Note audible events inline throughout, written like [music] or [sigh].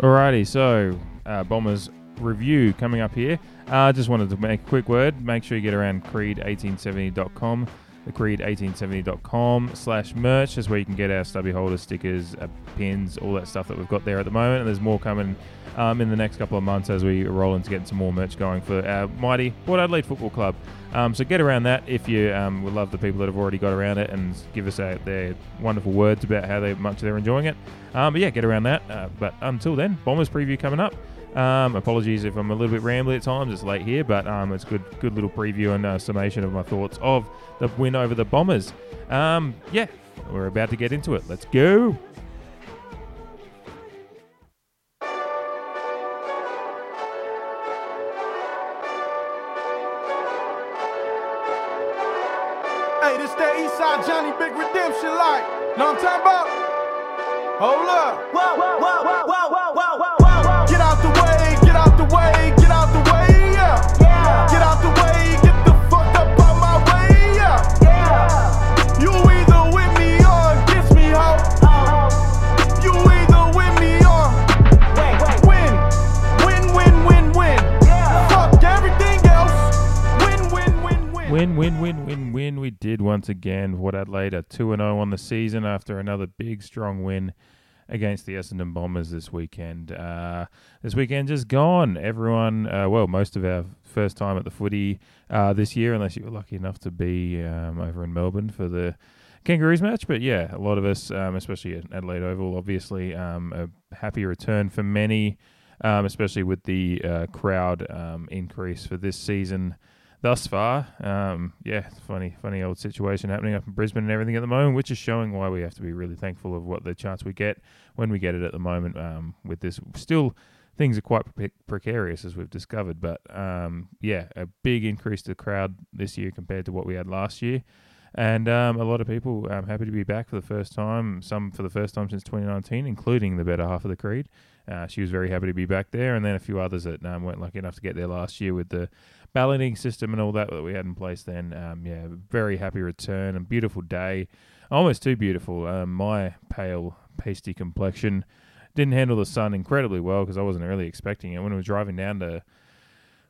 Alrighty, so uh, Bombers review coming up here. I uh, just wanted to make a quick word. Make sure you get around creed1870.com, the creed1870.com slash merch. That's where you can get our stubby holder stickers, uh, pins, all that stuff that we've got there at the moment. And there's more coming um, in the next couple of months as we roll into getting some more merch going for our mighty Port Adelaide Football Club. Um, so get around that if you um, would love the people that have already got around it and give us their wonderful words about how they, much they're enjoying it. Um, but yeah, get around that. Uh, but until then, Bombers preview coming up. Um, apologies if I'm a little bit rambly at times. It's late here, but um, it's good, good little preview and uh, summation of my thoughts of the win over the Bombers. Um, yeah, we're about to get into it. Let's go. The season after another big, strong win against the Essendon Bombers this weekend. Uh, this weekend just gone. Everyone, uh, well, most of our first time at the footy uh, this year, unless you were lucky enough to be um, over in Melbourne for the Kangaroos match. But yeah, a lot of us, um, especially at Adelaide Oval, obviously, um, a happy return for many, um, especially with the uh, crowd um, increase for this season thus far. Um, yeah, funny, funny old situation happening up in Brisbane and everything at the moment, which is showing why we have to be really thankful of what the chance we get when we get it at the moment. Um, with this, still things are quite pre- precarious as we've discovered, but um, yeah, a big increase to the crowd this year compared to what we had last year. And um, a lot of people um, happy to be back for the first time. Some for the first time since 2019, including the better half of the Creed. Uh, she was very happy to be back there, and then a few others that um, weren't lucky enough to get there last year with the balloting system and all that that we had in place then. Um, yeah, very happy return and beautiful day. Almost too beautiful. Um, my pale, pasty complexion didn't handle the sun incredibly well because I wasn't really expecting it. When we were driving down to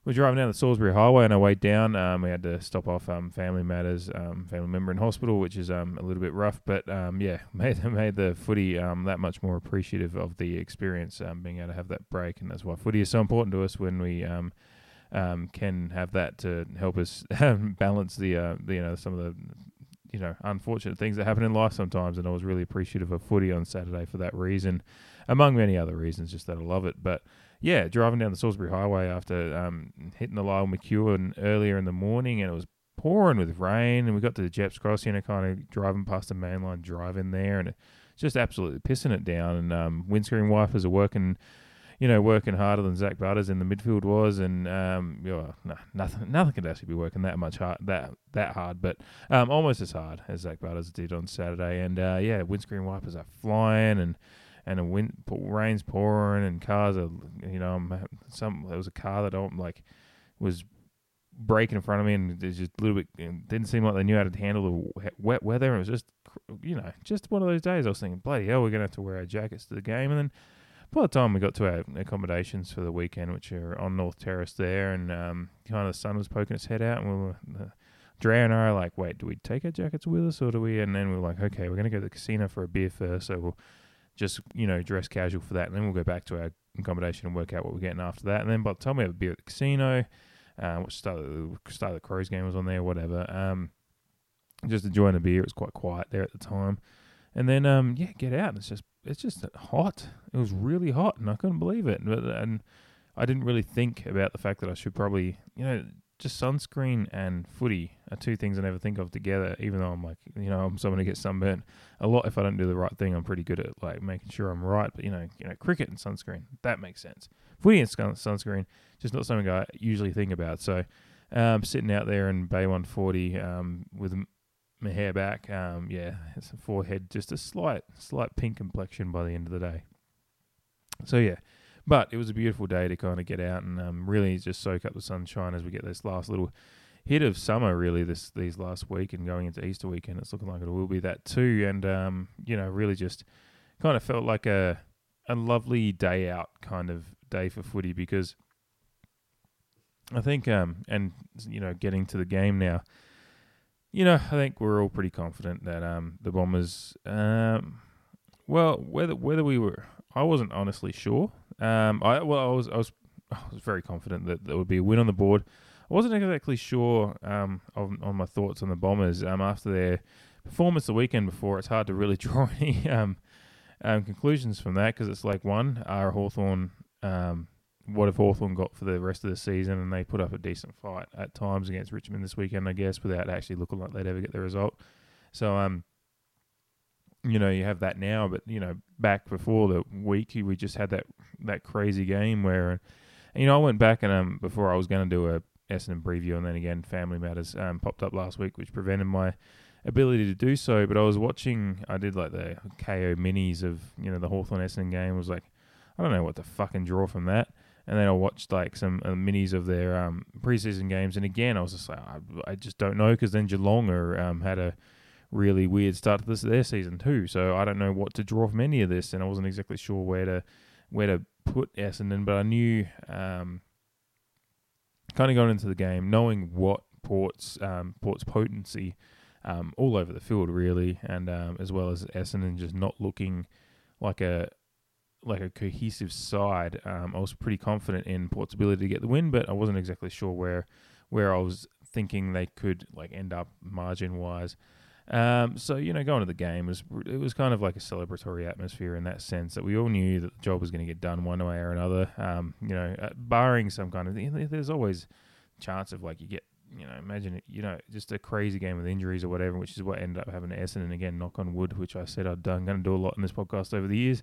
we were driving down the Salisbury Highway on our way down. Um, we had to stop off um, family matters, um, family member in hospital, which is um, a little bit rough. But um, yeah, [laughs] made made the footy um, that much more appreciative of the experience, being able to have that break, and that's why footy is so important to us when we um, can have that to help us [laughs] balance the, uh, the you know some of the you know unfortunate things that happen in life sometimes. And I was really appreciative of footy on Saturday for that reason, among many other reasons, just that I love it. But yeah, driving down the Salisbury Highway after um, hitting the Lyell McEwin earlier in the morning, and it was pouring with rain, and we got to the Gepps Crossing, and kind of driving past the mainline drive in there, and just absolutely pissing it down. And um, windscreen wipers are working, you know, working harder than Zak Butters in the midfield was, and um, you know, no, nothing, nothing could actually be working that much hard, that that hard, but um, almost as hard as Zak Butters did on Saturday. And uh, yeah, windscreen wipers are flying, and and a wind rain's pouring and cars are you know some there was a car that I'm like was breaking in front of me and it's just a little bit didn't seem like they knew how to handle the wet weather it was just you know just one of those days I was thinking bloody hell we're gonna have to wear our jackets to the game and then by the time we got to our accommodations for the weekend which are on North Terrace there and um, kind of the sun was poking its head out and we were uh, Dre and I are like wait do we take our jackets with us or do we and then we we're like okay we're gonna go to the casino for a beer first so we'll just you know dress casual for that, and then we'll go back to our accommodation and work out what we're getting after that. And then by the time we have a beer at the casino, uh, which start the start the Crows game was on there, whatever. Um, just enjoying a beer. It was quite quiet there at the time, and then um, yeah, get out. And it's just it's just hot. It was really hot, and I couldn't believe it. But and I didn't really think about the fact that I should probably you know just sunscreen and footy are two things I never think of together. Even though I'm like, you know, I'm someone who gets sunburnt a lot if I don't do the right thing. I'm pretty good at like making sure I'm right. But you know, you know, cricket and sunscreen that makes sense. Footy and sun- sunscreen just not something I usually think about. So, um, sitting out there in Bay 140 um, with my hair back, um, yeah, it's a forehead just a slight, slight pink complexion by the end of the day. So yeah, but it was a beautiful day to kind of get out and um, really just soak up the sunshine as we get this last little hit of summer. Really, this these last week and going into Easter weekend, it's looking like it will be that too. And um, you know, really just kind of felt like a a lovely day out kind of day for footy because I think um and you know getting to the game now, you know I think we're all pretty confident that um the Bombers um well whether whether we were I wasn't honestly sure um I well I was I was I was very confident that there would be a win on the board. I wasn't exactly sure um on, on my thoughts on the Bombers um after their performance the weekend before. It's hard to really [laughs] draw any um um, conclusions from that because it's like one, are Hawthorn, um, what if Hawthorn got for the rest of the season? And they put up a decent fight at times against Richmond this weekend, I guess, without actually looking like they'd ever get the result. So, um, you know, you have that now, but you know, back before the week, we just had that that crazy game where, you know, I went back and um before I was going to do a Essendon preview, and then again, family matters um popped up last week, which prevented my ability to do so. But I was watching, I did like the Kayo minis of you know the Hawthorn Essendon game. I was like, I don't know what to fucking draw from that. And then I watched like some uh, minis of their um, preseason games, and again I was just like, I, I just don't know because then Geelong are, um, had a really weird start to this their season too. So I don't know what to draw from any of this, and I wasn't exactly sure where to where to put Essendon, but I knew um, kind of going into the game, knowing what Port's um, Port's potency um, all over the field really, and um, as well as Essendon just not looking like a like a cohesive side. Um, I was pretty confident in Port's ability to get the win, but I wasn't exactly sure where where I was thinking they could like end up margin wise. Um, so you know, going to the game was it was kind of like a celebratory atmosphere in that sense that we all knew that the job was going to get done one way or another. Um, you know, uh, barring some kind of there's always chance of like you get you know imagine it, you know just a crazy game with injuries or whatever, which is what ended up happening to Essendon again. Knock on wood, which I said I'd done. Going to do a lot in this podcast over the years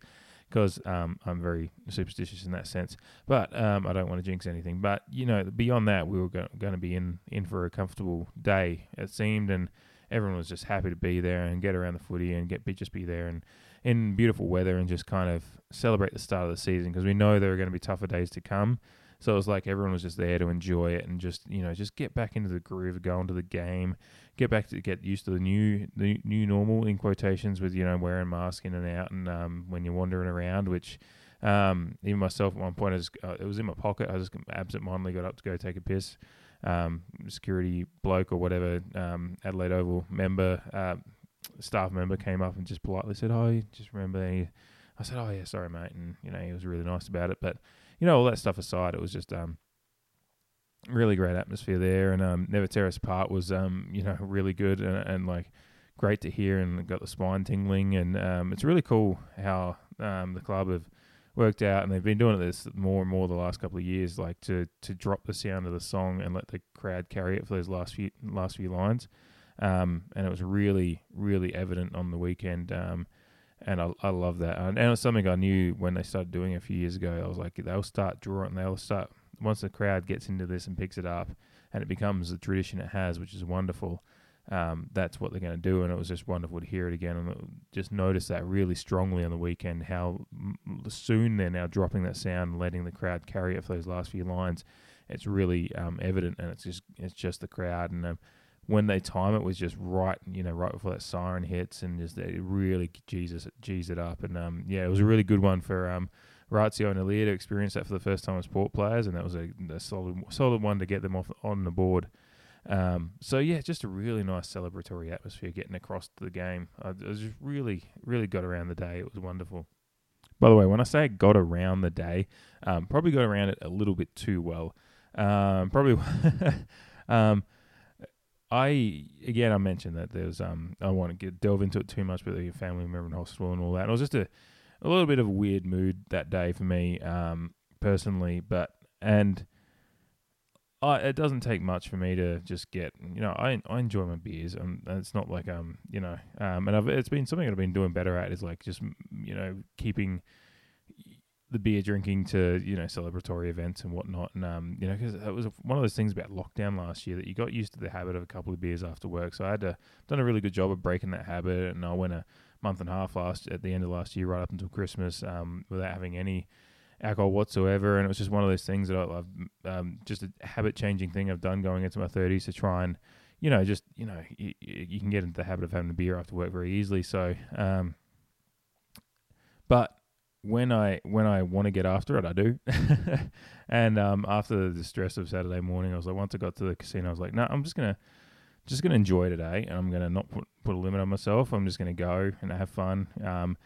because um, I'm very superstitious in that sense. But um, I don't want to jinx anything. But you know, beyond that, we were go- going to be in in for a comfortable day. It seemed, and everyone was just happy to be there and get around the footy and get be, just be there and in beautiful weather and just kind of celebrate the start of the season because we know there are going to be tougher days to come. So it was like everyone was just there to enjoy it and just you know just get back into the groove of going to the game, get back to get used to the new the new normal in quotations with you know wearing mask in and out and um, when you're wandering around, which um, even myself at one point uh, it was in my pocket. I just absent-mindedly got up to go take a piss. Um, security bloke or whatever um, Adelaide Oval member uh, staff member came up and just politely said, "Oh, just remember." He, I said, "Oh yeah, sorry, mate," and you know he was really nice about it, but you know, all that stuff aside, it was just um, really great atmosphere there. And um, Never Tear Us Apart was, um, you know, really good and, and like great to hear and got the spine tingling. And um, it's really cool how um, the club have worked out and they've been doing this more and more the last couple of years, like to to drop the sound of the song and let the crowd carry it for those last few last few lines. Um, and it was really, really evident on the weekend. Um, and I, I love that. And, and it was something I knew when they started doing it a few years ago. I was like, they'll start drawing. They'll start once the crowd gets into this and picks it up, and it becomes the tradition it has, which is wonderful. Um, that's what they're going to do, and it was just wonderful to hear it again, and just notice that really strongly on the weekend. How soon they're now dropping that sound, and letting the crowd carry it for those last few lines. It's really um, evident, and it's just it's just the crowd, and um, when they time it was just right, you know, right before that siren hits, and just it really Jesus G's it up, and um, yeah, it was a really good one for Razio and Aliir to experience that for the first time as port players, and that was a, a solid solid one to get them off on the board. Um, so yeah, just a really nice celebratory atmosphere getting across the game. I, I just really, really got around the day. It was wonderful. By the way, when I say got around the day, um, probably got around it a little bit too well. Um, probably, [laughs] um, I again I mentioned that there's um I want to get delve into it too much, but the family member in hospital and all that. And it was just a a little bit of a weird mood that day for me um personally, but and I, it doesn't take much for me to just get you know I I enjoy my beers and it's not like um you know um and I've, it's been something I've been doing better at is like just you know keeping the beer drinking to you know celebratory events and whatnot, and um, you know because it was one of those things about lockdown last year that you got used to the habit of a couple of beers after work. So I had to, done a really good job of breaking that habit, and I went a month and a half last at the end of last year, right up until Christmas, um, without having any alcohol whatsoever, and it was just one of those things that I, I've um, just a habit changing thing I've done going into my thirties to try and you know just you know you, you can get into the habit of having a beer after work very easily. So, um, but when I when I want to get after it, I do. [laughs] and um, after the stress of Saturday morning, I was like, once I got to the casino, I was like, no, I'm just gonna just gonna enjoy today, and I'm gonna not put put a limit on myself. I'm just gonna go and have fun. Um,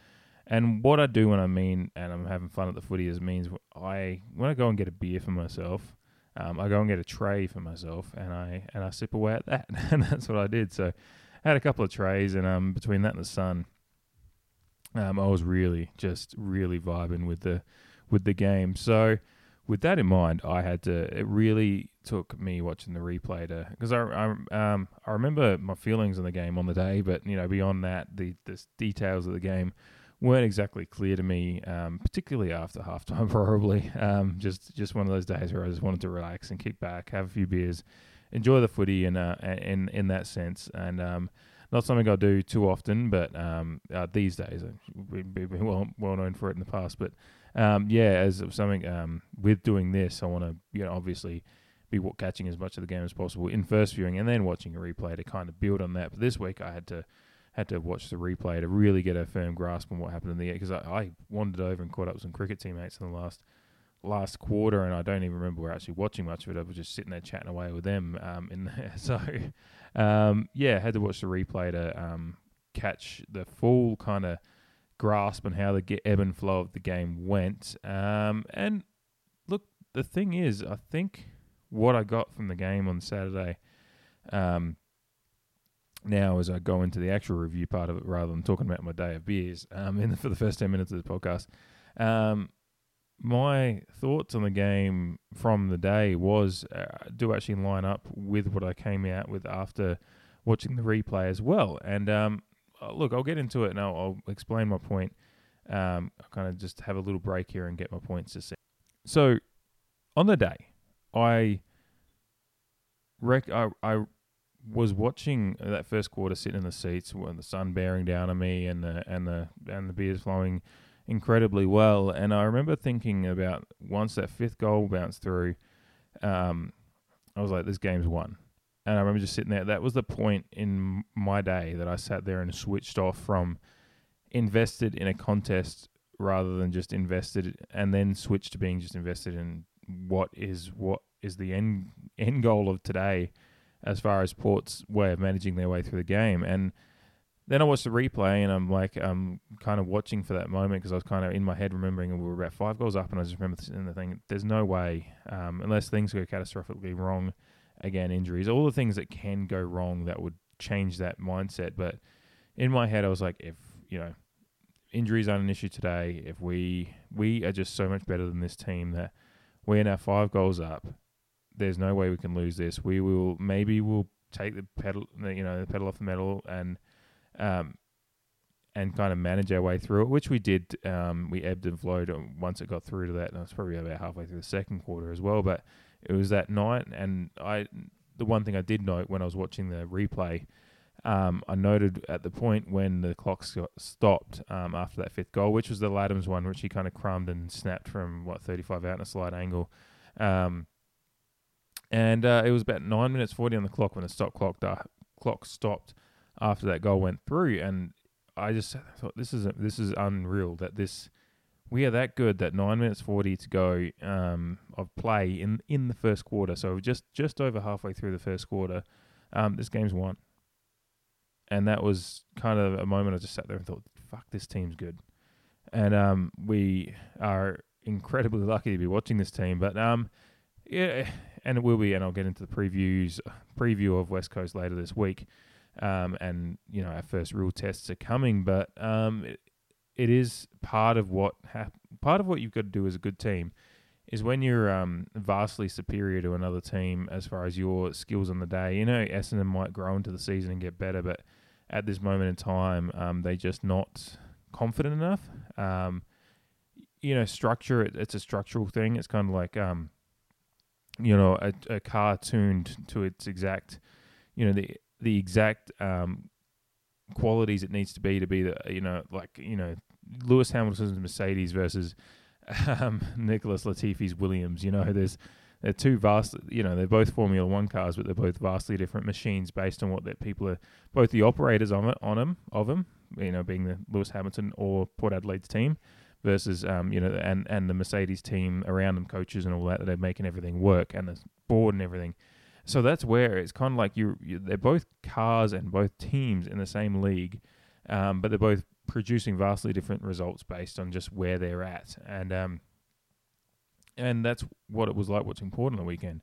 and what I do when I mean and I'm having fun at the footy is means I when I go and get a beer for myself, um, I go and get a tray for myself, and I and I sip away at that, [laughs] and that's what I did. So I had a couple of trays, and um, between that and the sun, um, I was really just really vibing with the with the game. So with that in mind, I had to. It really took me watching the replay to because I I um I remember my feelings on the game on the day, but you know beyond that, the the details of the game weren't exactly clear to me, um, particularly after halftime. [laughs] Probably um, just just one of those days where I just wanted to relax and kick back, have a few beers, enjoy the footy, and uh, in in that sense, and um, not something I do too often, but um, uh, these days we've been well well known for it in the past. But um, yeah, as something um, with doing this, I want to you know obviously be catching as much of the game as possible in first viewing and then watching a replay to kind of build on that. But this week I had to had to watch the replay to really get a firm grasp on what happened in the because I, I, wandered over and caught up with some cricket teammates in the last last quarter, and I don't even remember actually watching much of it. I was just sitting there chatting away with them um, in there. [laughs] So um, yeah, had to watch the replay to um, catch the full kind of grasp on how the ebb and flow of the game went. Um, and look, the thing is, I think what I got from the game on Saturday. Um, now as I go into the actual review part of it rather than talking about my day of beers um, in the, for the first 10 minutes of the podcast. Um, my thoughts on the game from the day was uh, do actually line up with what I came out with after watching the replay as well. And um, look, I'll get into it and I'll, I'll explain my point. Um, I'll kind of just have a little break here and get my points to see. So on the day, I rec- I, I was watching that first quarter sitting in the seats with the sun bearing down on me and the and the and the beers flowing incredibly well. And I remember thinking about once that fifth goal bounced through, um, I was like, "This game's won." And I remember just sitting there. That was the point in my day that I sat there and switched off from invested in a contest rather than just invested, and then switched to being just invested in what is what is the end end goal of today as far as Port's way of managing their way through the game. And then I watched the replay and I'm like, I'm kind of watching for that moment because I was kind of in my head remembering we were about five goals up and I just remember in the thing, there's no way, um, unless things go catastrophically wrong, again, injuries, all the things that can go wrong that would change that mindset. But in my head, I was like, if, you know, injuries aren't an issue today, if we, we are just so much better than this team that we're now five goals up there's no way we can lose this. We will maybe we'll take the pedal, you know, the pedal off the metal and um, and kind of manage our way through it, which we did. Um, we ebbed and flowed once it got through to that, and it was probably about halfway through the second quarter as well. But it was that night, and I the one thing I did note when I was watching the replay. Um, I noted at the point when the clock stopped um, after that fifth goal, which was the Ladhams one, which he kind of crumbed and snapped from what 35 out in a slight angle. Um, and uh, it was about nine minutes forty on the clock when the stop clock da- clock stopped after that goal went through, and I just thought this is a, this is unreal that this we are that good that nine minutes forty to go um, of play in in the first quarter, so just just over halfway through the first quarter, um, this game's won, and that was kind of a moment I just sat there and thought, "Fuck, this team's good," and um, we are incredibly [laughs] lucky to be watching this team, but um, yeah and it will be, and I'll get into the previews preview of West Coast later this week. Um, and you know our first real tests are coming, but um, it, it is part of what hap- part of what you've got to do as a good team is when you're um, vastly superior to another team as far as your skills on the day. You know, Essendon might grow into the season and get better, but at this moment in time, um, they're just not confident enough. Um, you know, structure it, it's a structural thing. It's kind of like um, you know, a, a car tuned to its exact, you know, the the exact um, qualities it needs to be to be the, you know, like you know, Lewis Hamilton's Mercedes versus [laughs] um, Nicholas Latifi's Williams. You know, there's they're two vast, you know, they're both Formula One cars, but they're both vastly different machines based on what that people are, both the operators on it, on them, of them, you know, being the Lewis Hamilton or Port Adelaide's team, versus um, you know, and and the Mercedes team around them, coaches and all that, that are making everything work, and the board and everything. So that's where it's kind of like you, you they're both cars and both teams in the same league, um, but they're both producing vastly different results based on just where they're at, and um, and that's what it was like watching Port on the weekend.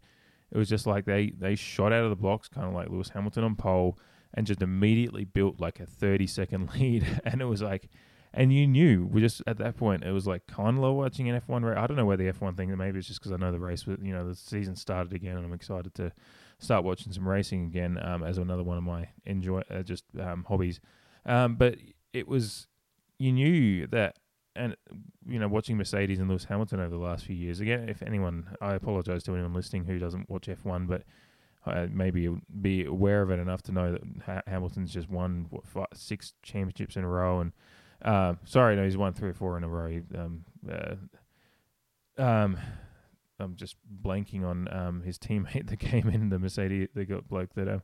It was just like they they shot out of the blocks, kind of like Lewis Hamilton on pole, and just immediately built like a thirty second [laughs] lead, and it was like. And you knew, we just at that point, it was like kind of watching an F1 race. I don't know where the F1 thing, maybe it's just because I know the race, but you know, the season started again, and I'm excited to start watching some racing again um, as another one of my enjoy uh, just um, hobbies. Um, but it was you knew that, and you know, watching Mercedes and Lewis Hamilton over the last few years. Again, if anyone, I apologize to anyone listening who doesn't watch F1, but uh, maybe be aware of it enough to know that ha- Hamilton's just won what five, six championships in a row, and uh, sorry, no, he's won three or four in a row. Um, uh, um, I'm just blanking on um, his teammate [laughs] that came in the Mercedes, the bloke that um,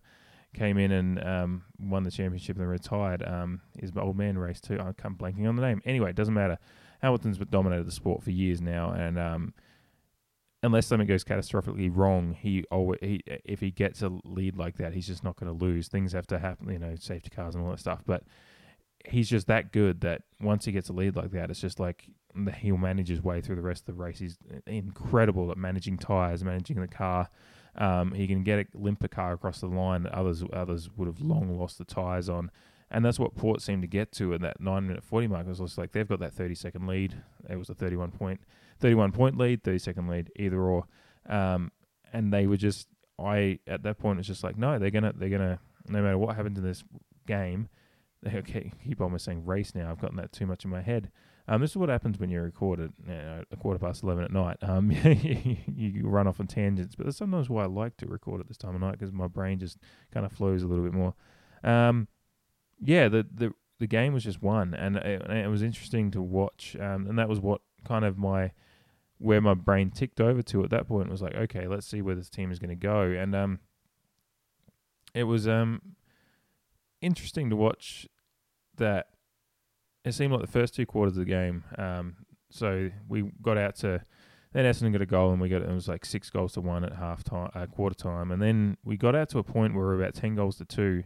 came in and um, won the championship and retired. Um, his old man race too. I can't blanking on the name. Anyway, it doesn't matter. Hamilton's dominated the sport for years now, and um, unless something goes catastrophically wrong, he always he if he gets a lead like that, he's just not going to lose. Things have to happen, you know, safety cars and all that stuff. But he's just that good that once he gets a lead like that, it's just like he'll manage his way through the rest of the race. He's incredible at managing tires, managing the car. Um, he can get a limper car across the line that others others would have long lost the tires on. And that's what Port seemed to get to at that nine minute forty mark. It was like they've got that thirty second lead. It was a thirty one point thirty one point lead, thirty second lead, either or. Um, and they were just I at that point it's just like no, they're gonna they're gonna no matter what happens in this game, [laughs] okay, keep almost saying race now. I've gotten that too much in my head. Um, this is what happens when you record at you know, a quarter past eleven at night. Um, [laughs] you, run off on tangents, but that's sometimes why I like to record at this time of night because my brain just kind of flows a little bit more. Um, yeah, the the the game was just won, and it, and it was interesting to watch. Um, and that was what kind of my where my brain ticked over to at that point was like, okay, let's see where this team is going to go, and um, it was um interesting to watch that it seemed like the first two quarters of the game. Um, so we got out to then Essendon got a goal and we got it was like six goals to one at half time, uh, quarter time, and then we got out to a point where we were about ten goals to two,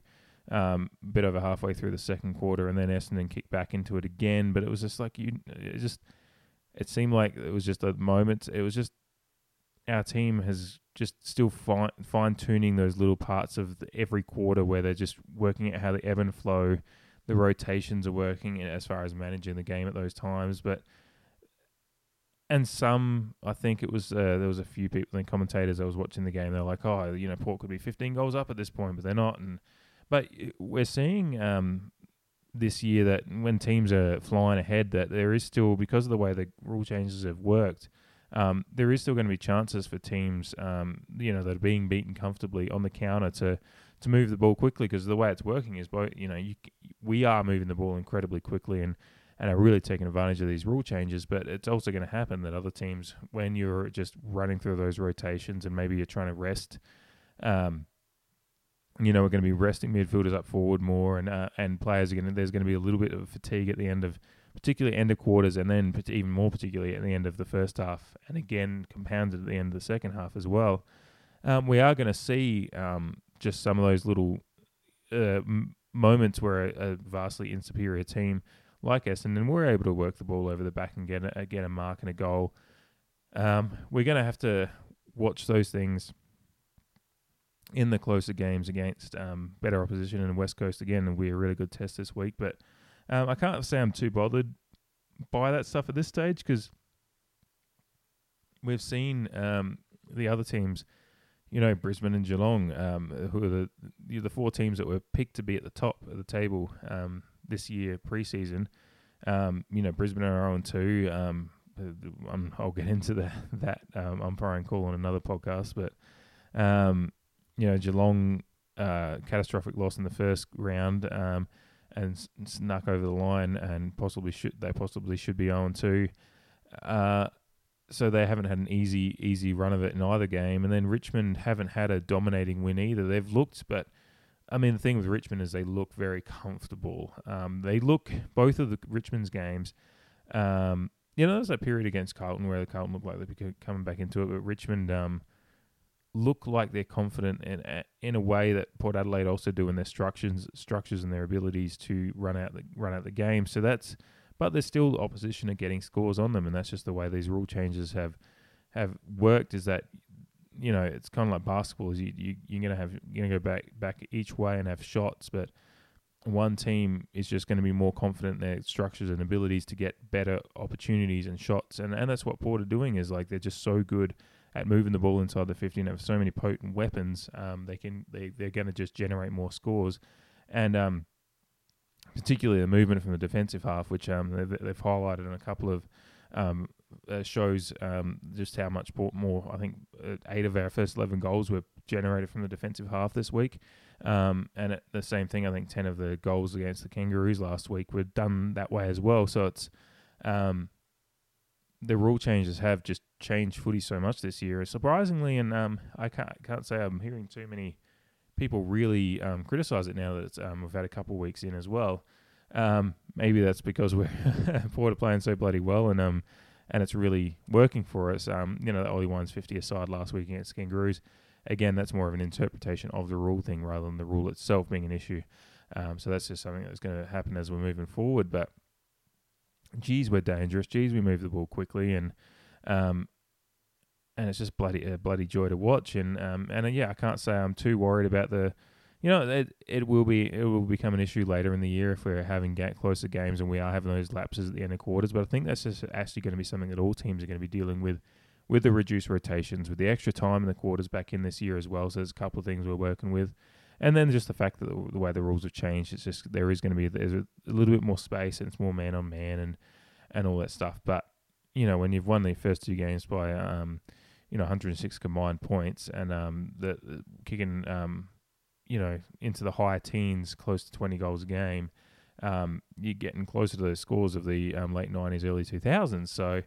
um, bit over halfway through the second quarter, and then Essendon kicked back into it again. But it was just like you, it just it seemed like it was just a moment. It was just our team has just still fine fine tuning those little parts of the, every quarter where they're just working out how the ebb and flow the rotations are working as far as managing the game at those times. But and some, I think it was uh, there was a few people and commentators I was watching the game. They're like, oh, you know, Port could be 15 goals up at this point, but they're not. And but we're seeing um, this year that when teams are flying ahead, that there is still because of the way the rule changes have worked. Um, there is still going to be chances for teams, um, you know, that are being beaten comfortably on the counter to to move the ball quickly because the way it's working is, both, you know, you, we are moving the ball incredibly quickly and and are really taking advantage of these rule changes. But it's also going to happen that other teams, when you're just running through those rotations and maybe you're trying to rest, um, you know, we're going to be resting midfielders up forward more, and uh, and players are going to. There's going to be a little bit of fatigue at the end of, particularly end of quarters, and then even more particularly at the end of the first half, and again compounded at the end of the second half as well. Um, we are going to see um, just some of those little uh, m- moments where a, a vastly insuperior team like Essendon we're able to work the ball over the back and get a, get a mark and a goal. Um, we're going to have to watch those things in the closer games against um, better opposition in West Coast again, and we're a really good test this week. But um, I can't say I'm too bothered by that stuff at this stage because we've seen um, the other teams, you know, Brisbane and Geelong, um, who are the the four teams that were picked to be at the top of the table um, this year preseason. Um, you know, Brisbane are on 2. Um, I'm, I'll get into the, [laughs] that um, umpiring call on another podcast, but um, you know, Geelong uh, catastrophic loss in the first round um, and snuck over the line, and possibly should they possibly should be on 2. Uh, so they haven't had an easy easy run of it in either game, and then Richmond haven't had a dominating win either. They've looked, but I mean, the thing with Richmond is they look very comfortable. Um, they look both of the Richmond's games. Um, you know, there's that period against Carlton where the Carlton looked like they're beco- coming back into it, but Richmond um, look like they're confident in in a way that Port Adelaide also do in their structures, structures and their abilities to run out the run out the game. So that's, but there's still opposition at getting scores on them, and that's just the way these rule changes have have worked. Is that you know it's kind of like basketball. Is you, you you're gonna have you're gonna go back back each way and have shots, but one team is just going to be more confident in their structures and abilities to get better opportunities and shots, and and that's what Port are doing. Is like they're just so good at moving the ball inside the 50 and have so many potent weapons. Um, they can they they're going to just generate more scores, and um, particularly the movement from the defensive half, which um they've, they've highlighted in a couple of um, uh, shows um, just how much more. I think uh, eight of our first 11 goals were generated from the defensive half this week. Um, and it, the same thing, I think 10 of the goals against the Kangaroos last week were done that way as well. So it's um, the rule changes have just changed footy so much this year, surprisingly. And um, I can't can't say I'm hearing too many people really um, criticize it now that it's, um, we've had a couple of weeks in as well. Um, maybe that's because we're [laughs] Port are playing so bloody well and um and it's really working for us. Um, you know, the Ollie Wines 50 aside last week against Kangaroos. Again, that's more of an interpretation of the rule thing rather than the rule itself being an issue. Um, so that's just something that's going to happen as we're moving forward. But geez, we're dangerous. Geez, we move the ball quickly, and um, and it's just bloody a bloody joy to watch. And um, and uh, yeah, I can't say I'm too worried about the. You know, it it will be it will become an issue later in the year if we're having get closer games and we are having those lapses at the end of quarters. But I think that's just actually going to be something that all teams are going to be dealing with, with the reduced rotations, with the extra time in the quarters back in this year as well. So there's a couple of things we're working with, and then just the fact that the, way the rules have changed, it's just there is going to be there's a, a little bit more space and it's more man on man and and all that stuff. But you know, when you've won the first two games by um, you know 106 combined points and um, the, the kicking um, you know into the high teens, close to 20 goals a game, um, you're getting closer to those scores of the um, late 90s, early 2000s. So.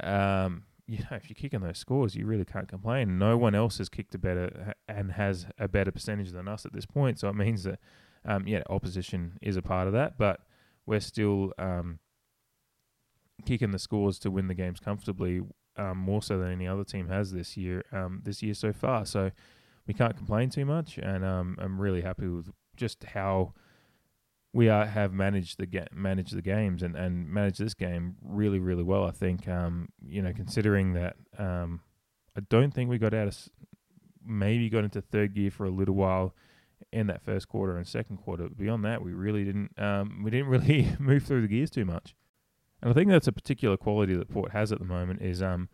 Um, [laughs] you know, if you're kicking those scores, you really can't complain. No one else has kicked a better and has a better percentage than us at this point. So it means that, um, yeah, opposition is a part of that, but we're still um, kicking the scores to win the games comfortably, um, more so than any other team has this year. Um, this year so far, so we can't complain too much, and um, I'm really happy with just how we are have managed the ga- managed the games and, and managed this game really really well. I think um, you know considering that um, I don't think we got out of maybe got into third gear for a little while in that first quarter and second quarter. But beyond that, we really didn't um, we didn't really [laughs] move through the gears too much. And I think that's a particular quality that Port has at the moment is um,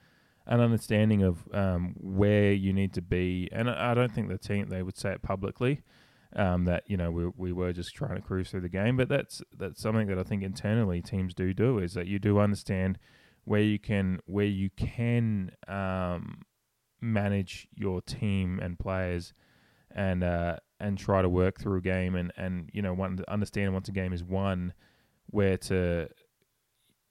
an understanding of um, where you need to be. And I don't think the team they would say it publicly um, that you know we we were just trying to cruise through the game, but that's that's something that I think internally teams do do is that you do understand where you can where you can um, manage your team and players and uh, and try to work through a game and and you know one understand once a game is won where to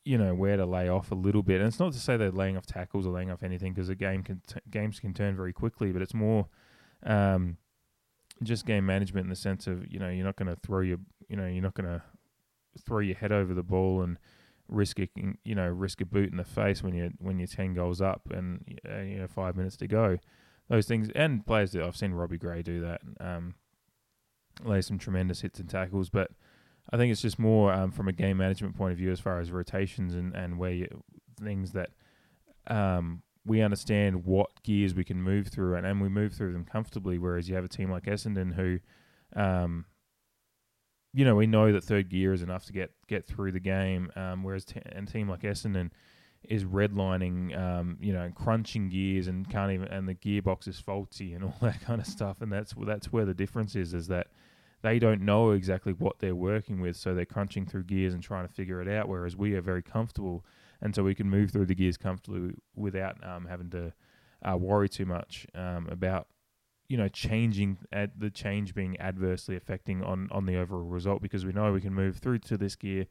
you know where to lay off a little bit. And it's not to say they're laying off tackles or laying off anything because a game can t- games can turn very quickly, but it's more um, just game management in the sense of you know you're not going to throw your you know you're not going to throw your head over the ball and risk it you know risk a boot in the face when you when you're ten goals up and uh, you know five minutes to go. Those things and players that I've seen Robbie Gray do that. Um, lay some tremendous hits and tackles, but I think it's just more um, from a game management point of view as far as rotations and and where you, things that um, we understand what gears we can move through and, and we move through them comfortably. Whereas you have a team like Essendon who, um, you know, we know that third gear is enough to get get through the game. Um, whereas and a team like Essendon is redlining, um, you know, crunching gears and can't even and the gearbox is faulty and all [laughs] that kind of stuff. And that's that's where the difference is, is that they don't know exactly what they're working with, so they're crunching through gears and trying to figure it out. Whereas we are very comfortable, and so we can move through the gears comfortably without um, having to uh, worry too much um, about you know changing ad- the change being adversely affecting on on the overall result because we know we can move through to this gear.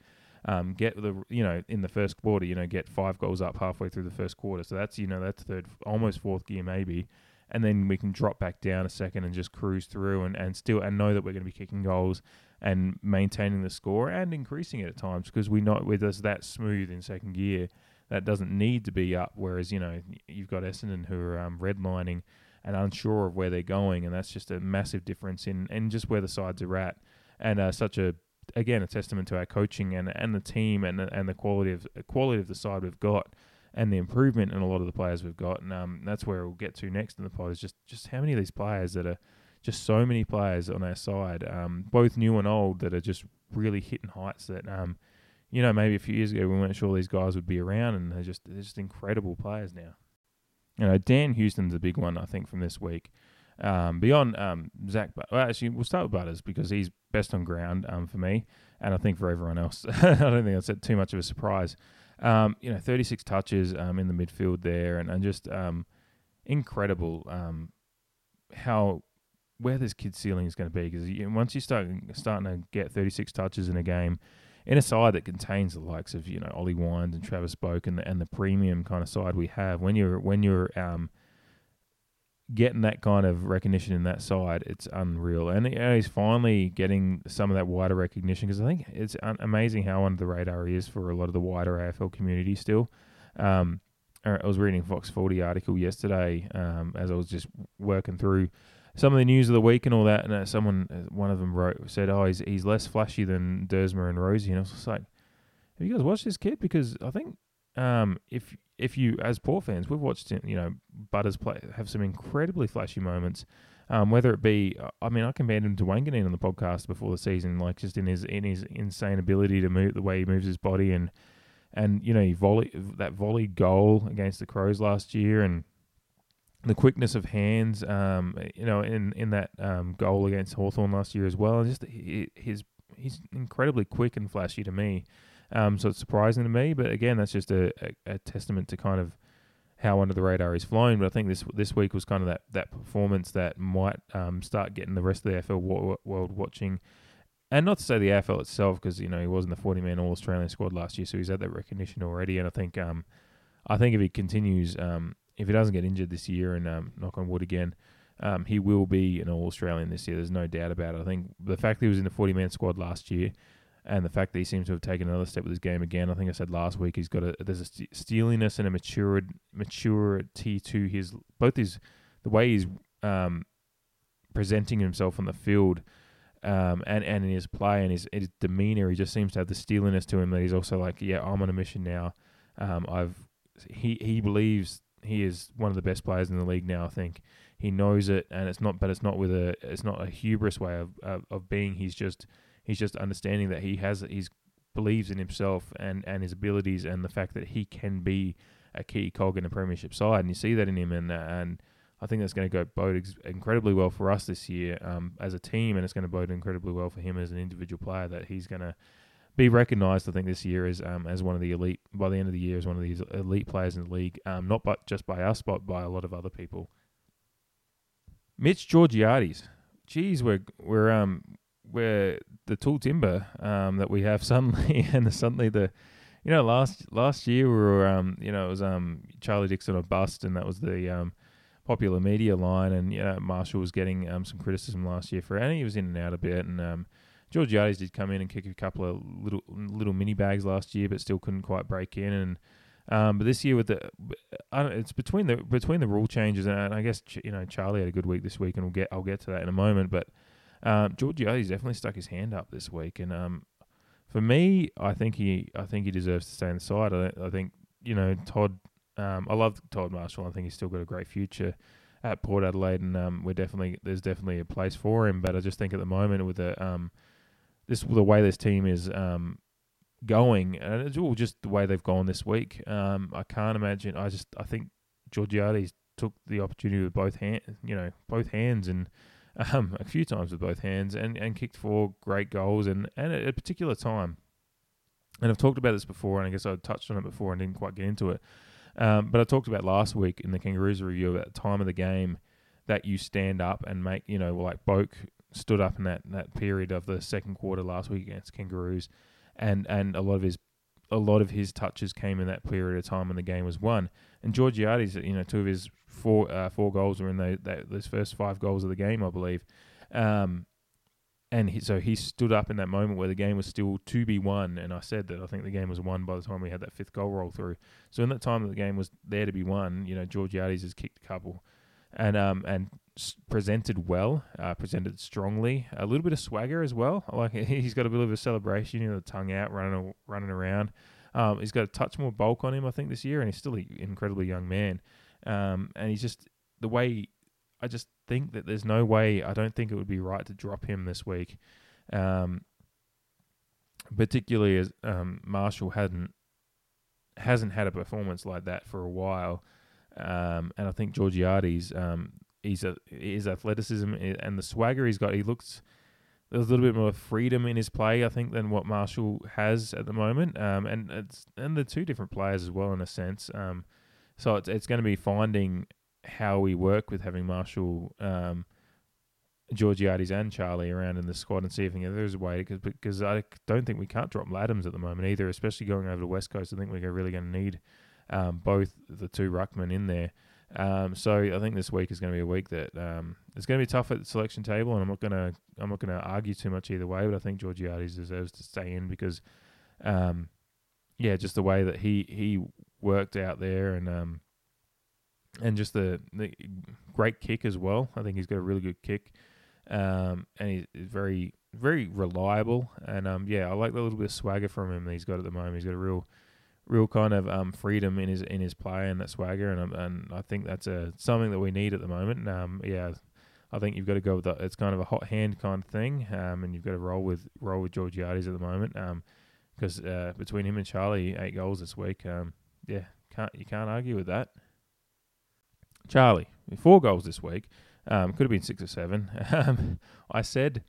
Um, get the you know in the first quarter, you know, get five goals up halfway through the first quarter. So that's you know that's third, almost fourth gear maybe, and then we can drop back down a second and just cruise through and, and still and know that we're going to be kicking goals and maintaining the score and increasing it at times because we know with us that smooth in second gear that doesn't need to be up. Whereas you know you've got Essendon who are um, redlining and unsure of where they're going, and that's just a massive difference in in just where the sides are at, and uh, such a again a testament to our coaching and and the team and and the quality of quality of the side we've got. And the improvement in a lot of the players we've got, and um, that's where we'll get to next in the pod. Is just just how many of these players that are just so many players on our side, um, both new and old, that are just really hitting heights that, um, you know, maybe a few years ago we weren't sure these guys would be around, and they're just they're just incredible players now. You know, Dan Houston's a big one, I think, from this week. Um, beyond um, Zak, but well, actually, we'll start with Butters because he's best on ground um, for me, and I think for everyone else. [laughs] I don't think that's too much of a surprise. Um, you know, 36 touches um, in the midfield there, and, and just um, incredible um, how where this kid's ceiling is going to be. Because once you start starting to get 36 touches in a game, in a side that contains the likes of you know Ollie Wines and Travis Boak and the, and the premium kind of side we have, when you're when you're um, getting that kind of recognition in that side, it's unreal. And he's finally getting some of that wider recognition because I think it's un- amazing how under the radar he is for a lot of the wider AFL community still. Um, I was reading Fox 40 article yesterday um, as I was just working through some of the news of the week and all that. And uh, someone, uh, one of them wrote, said, "Oh, he's he's less flashy than Duursma and Rozee." And I was just like, "Have you guys watched this kid?" Because I think um, if if you as Port fans, we've watched him, you know Butters play have some incredibly flashy moments. Um, whether it be, uh, I mean, I compared him to Wanganeen on the podcast before the season, like just in his in his insane ability to move the way he moves his body and and you know he volley that volley goal against the Crows last year and the quickness of hands, um, you know, in in that um, goal against Hawthorn last year as well. and Just his he's incredibly quick and flashy to me. Um, so it's surprising to me, but again, that's just a, a, a, testament to kind of how under the radar he's flown. But I think this this week was kind of that that performance that might um, start getting the rest of the AFL world watching. And not to say the AFL itself, because you know he was in the forty man All Australian squad last year, so he's had that recognition already. And I think um, I think if he continues um, if he doesn't get injured this year, and um, knock on wood again, um, he will be an All Australian this year. There's no doubt about it. I think the fact that he was in the 40 man squad last year, and the fact that he seems to have taken another step with his game again. I think I said last week he's got a there's a steeliness and a matured maturity to his both his the way he's um, presenting himself on the field. Um, and, and in his play and his, his demeanor, he just seems to have the steeliness to him that he's also like, yeah, I'm on a mission now. Um, I've he he believes he is one of the best players in the league now. I think he knows it, and it's not. But it's not with a. It's not a hubris way of of, of being. He's just he's just understanding that he has. He's believes in himself and and his abilities, and the fact that he can be a key cog in a premiership side, and you see that in him, and and. I think that's going to go bode ex- incredibly well for us this year um, as a team, and it's going to bode incredibly well for him as an individual player. That he's going to be recognised. I think this year as um, as one of the elite by the end of the year as one of these elite players in the league, um, not but just by us, but by a lot of other people. Mitch Georgiades, geez, we're we're um we're the tall timber um that we have [laughs] suddenly, and suddenly the you know last last year we were um you know it was um Charlie Dixon a bust, and that was the um popular media line, and you know Marshall was getting um some criticism last year for, it, and he was in and out a bit, and um Georgiades did come in and kick a couple of little little mini bags last year, but still couldn't quite break in. And um, but this year with the, it's between the between the rule changes, and I guess you know Charlie had a good week this week, and we'll get I'll get to that in a moment. But um, Georgiades definitely stuck his hand up this week, and um, for me, I think he I think he deserves to stay in the side. I, I think you know Todd. Um, I love Todd Marshall. I think he's still got a great future at Port Adelaide, and um, we're definitely there's definitely a place for him. But I just think at the moment with the um, this the way this team is um, going, and it's all just the way they've gone this week. Um, I can't imagine. I just I think Georgiades took the opportunity with both hands, you know, both hands, and um, a few times with both hands, and, and kicked four great goals, and and at a particular time. And I've talked about this before, and I guess I touched on it before and didn't quite get into it. Um, but I talked about last week in the Kangaroos review about the time of the game that you stand up and make, you know, like Boak stood up in that, that period of the second quarter last week against Kangaroos, and and a lot of his a lot of his touches came in that period of time when the game was won. And Georgiades, you know, two of his four uh, four goals were in the, that, those first five goals of the game, I believe. Um, and he, so he stood up in that moment where the game was still to be won, and I said that I think the game was won by the time we had that fifth goal roll through. So in that time that the game was there to be won, you know, Georgiades has kicked a couple, and um and presented well, uh, presented strongly, a little bit of swagger as well. Like [laughs] he's got a bit of a celebration, you know, the tongue out, running running around. Um, he's got a touch more bulk on him, I think, this year, and he's still an incredibly young man. Um, and he's just the way I just think that there's no way. I don't think it would be right to drop him this week, um, particularly as um, Marshall hadn't hasn't had a performance like that for a while, um, and I think Georgiades, um, he's a his athleticism and the swagger he's got. He looks there's a little bit more freedom in his play, I think, than what Marshall has at the moment. Um, and it's and the two different players as well in a sense. Um, so it's it's going to be finding how we work with having Marshall, um, Georgiades and Charlie around in the squad and see if there's a way because because I don't think we can't drop Ladhams at the moment either, especially going over to West Coast. I think we're really going to need um, both the two ruckmen in there. Um, so I think this week is going to be a week that um, it's going to be tough at the selection table, and I'm not going to I'm not going to argue too much either way. But I think Georgiades deserves to stay in because, um, yeah, just the way that he he worked out there and um, and just the, the great kick as well. I think he's got a really good kick, um, and he's very very reliable. And um, yeah, I like the little bit of swagger from him that he's got at the moment. He's got a real real kind of um, freedom in his in his play and that swagger, and um, and I think that's a something that we need at the moment. Um, yeah, I think you've got to go with that. It's kind of a hot hand kind of thing, um, and you've got to roll with roll with Georgiades at the moment, um, because uh, between him and Charlie, eight goals this week. Um, yeah, can't you can't argue with that. Charlie, four goals this week. Um, could have been six or seven. [laughs] Um, I said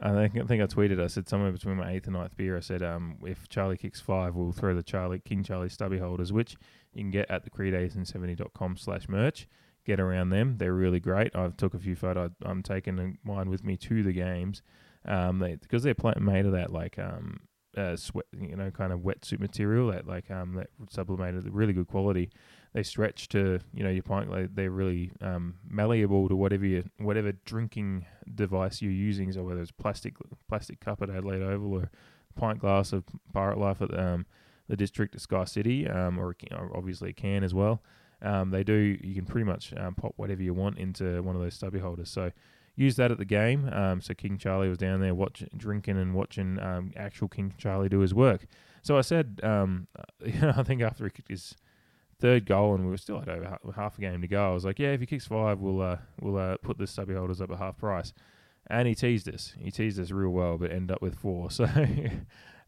I think, I think I tweeted. I said somewhere between my eighth and ninth beer. I said, um, if Charlie kicks five, we'll throw the Charlie King Charlie stubby holders, which you can get at the creedation70.com slash merch. Get around them; they're really great. I've took a few photos. I'm taking mine with me to the games, um, they, because they're made of that like um, uh, sweat, you know, kind of wetsuit material that like um that sublimated, really good quality. They stretch to you know your pint. They're really um, malleable to whatever you, whatever drinking device you're using. So whether it's plastic plastic cup at Adelaide Oval or pint glass of Pirate Life at um, the district of Sky City, um, or, or obviously can as well. Um, they do. You can pretty much um, pop whatever you want into one of those stubby holders. So use that at the game. Um, so King Charlie was down there watching, drinking, and watching actual King Charlie do his work. So I said, you know, [laughs] I think after he kicked his third goal and we were still at over half a game to go, I was like, yeah, if he kicks five, we'll uh, we'll uh, put the stubby holders up at half price. And he teased us. He teased us real well, but ended up with four. [laughs] So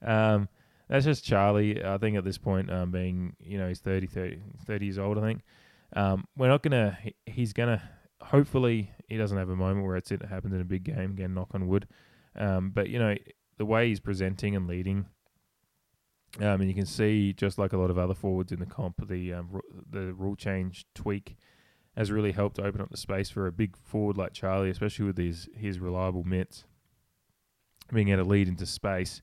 um, that's just Charlie. I think at this point, um, being you know he's 30, 30, 30 years old, I think um, we're not gonna. He's gonna. Hopefully, he doesn't have a moment where it's it happens in a big game. Again, knock on wood. Um, but you know the way he's presenting and leading. Um, and you can see, just like a lot of other forwards in the comp, the um, ru- the rule change tweak has really helped open up the space for a big forward like Charlie, especially with his his reliable mitts, being able to lead into space.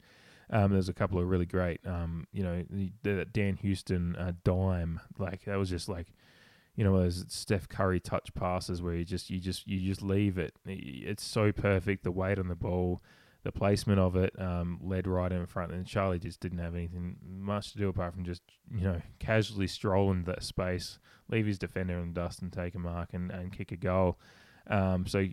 Um, there's a couple of really great, um, you know, the Dan Houston uh, dime, like that was just like, you know, those Steph Curry touch passes where you just you just you just leave it. It's so perfect. The weight on the ball, the placement of it, um, led right in front, and Charlie just didn't have anything much to do apart from just you know casually stroll into that space, leave his defender in the dust, and take a mark and, and kick a goal. Um, so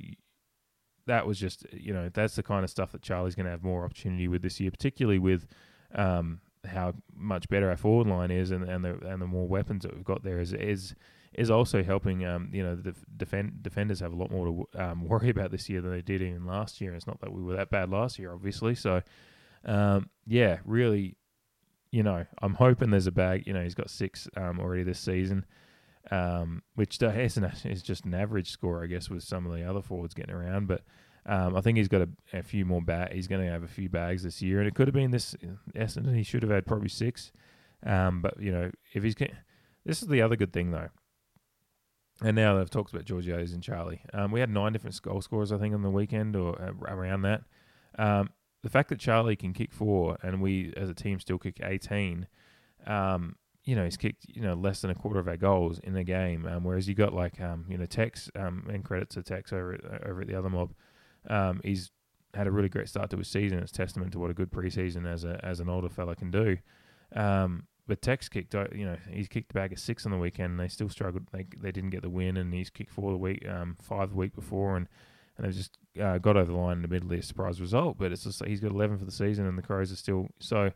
that was just you know that's the kind of stuff that Charlie's going to have more opportunity with this year, particularly with um, how much better our forward line is, and, and the and the more weapons that we've got there is is is also helping. Um, you know, the defend, defenders have a lot more to um, [laughs] worry about this year than they did in last year. It's not that we were that bad last year, obviously. So, um, yeah, really, you know, I'm hoping there's a bag. You know, he's got six um, already this season, um, which [laughs] is just an average score, I guess, with some of the other forwards getting around. But um, I think he's got a, a few more bag. He's going to have a few bags this year, and it could have been this. Essendon, he should have had probably six. Um, but you know, if he's ca- this is the other good thing though. And now they've talked about Georgios and Charlie. Um, we had nine different goal scorers, I think, on the weekend or uh, around that. Um, the fact that Charlie can kick four and we as a team still kick 18, um, you know, he's kicked, you know, less than a quarter of our goals in a game. Um, whereas you got like, um, you know, Tex, um, and credit to Tex over at, over at the other mob. He's had a really great start to his season. It's testament to what a good preseason as a as an older fella can do. Um, but Tex kicked, uh, you know, he's kicked the bag of six on the weekend, and they still struggled. They they didn't get the win, and he's kicked four the week, um, five the week before, and and they've just uh, got over the line in the middle. A surprise result, but it's just he's got eleven for the season, and the Crows are still so.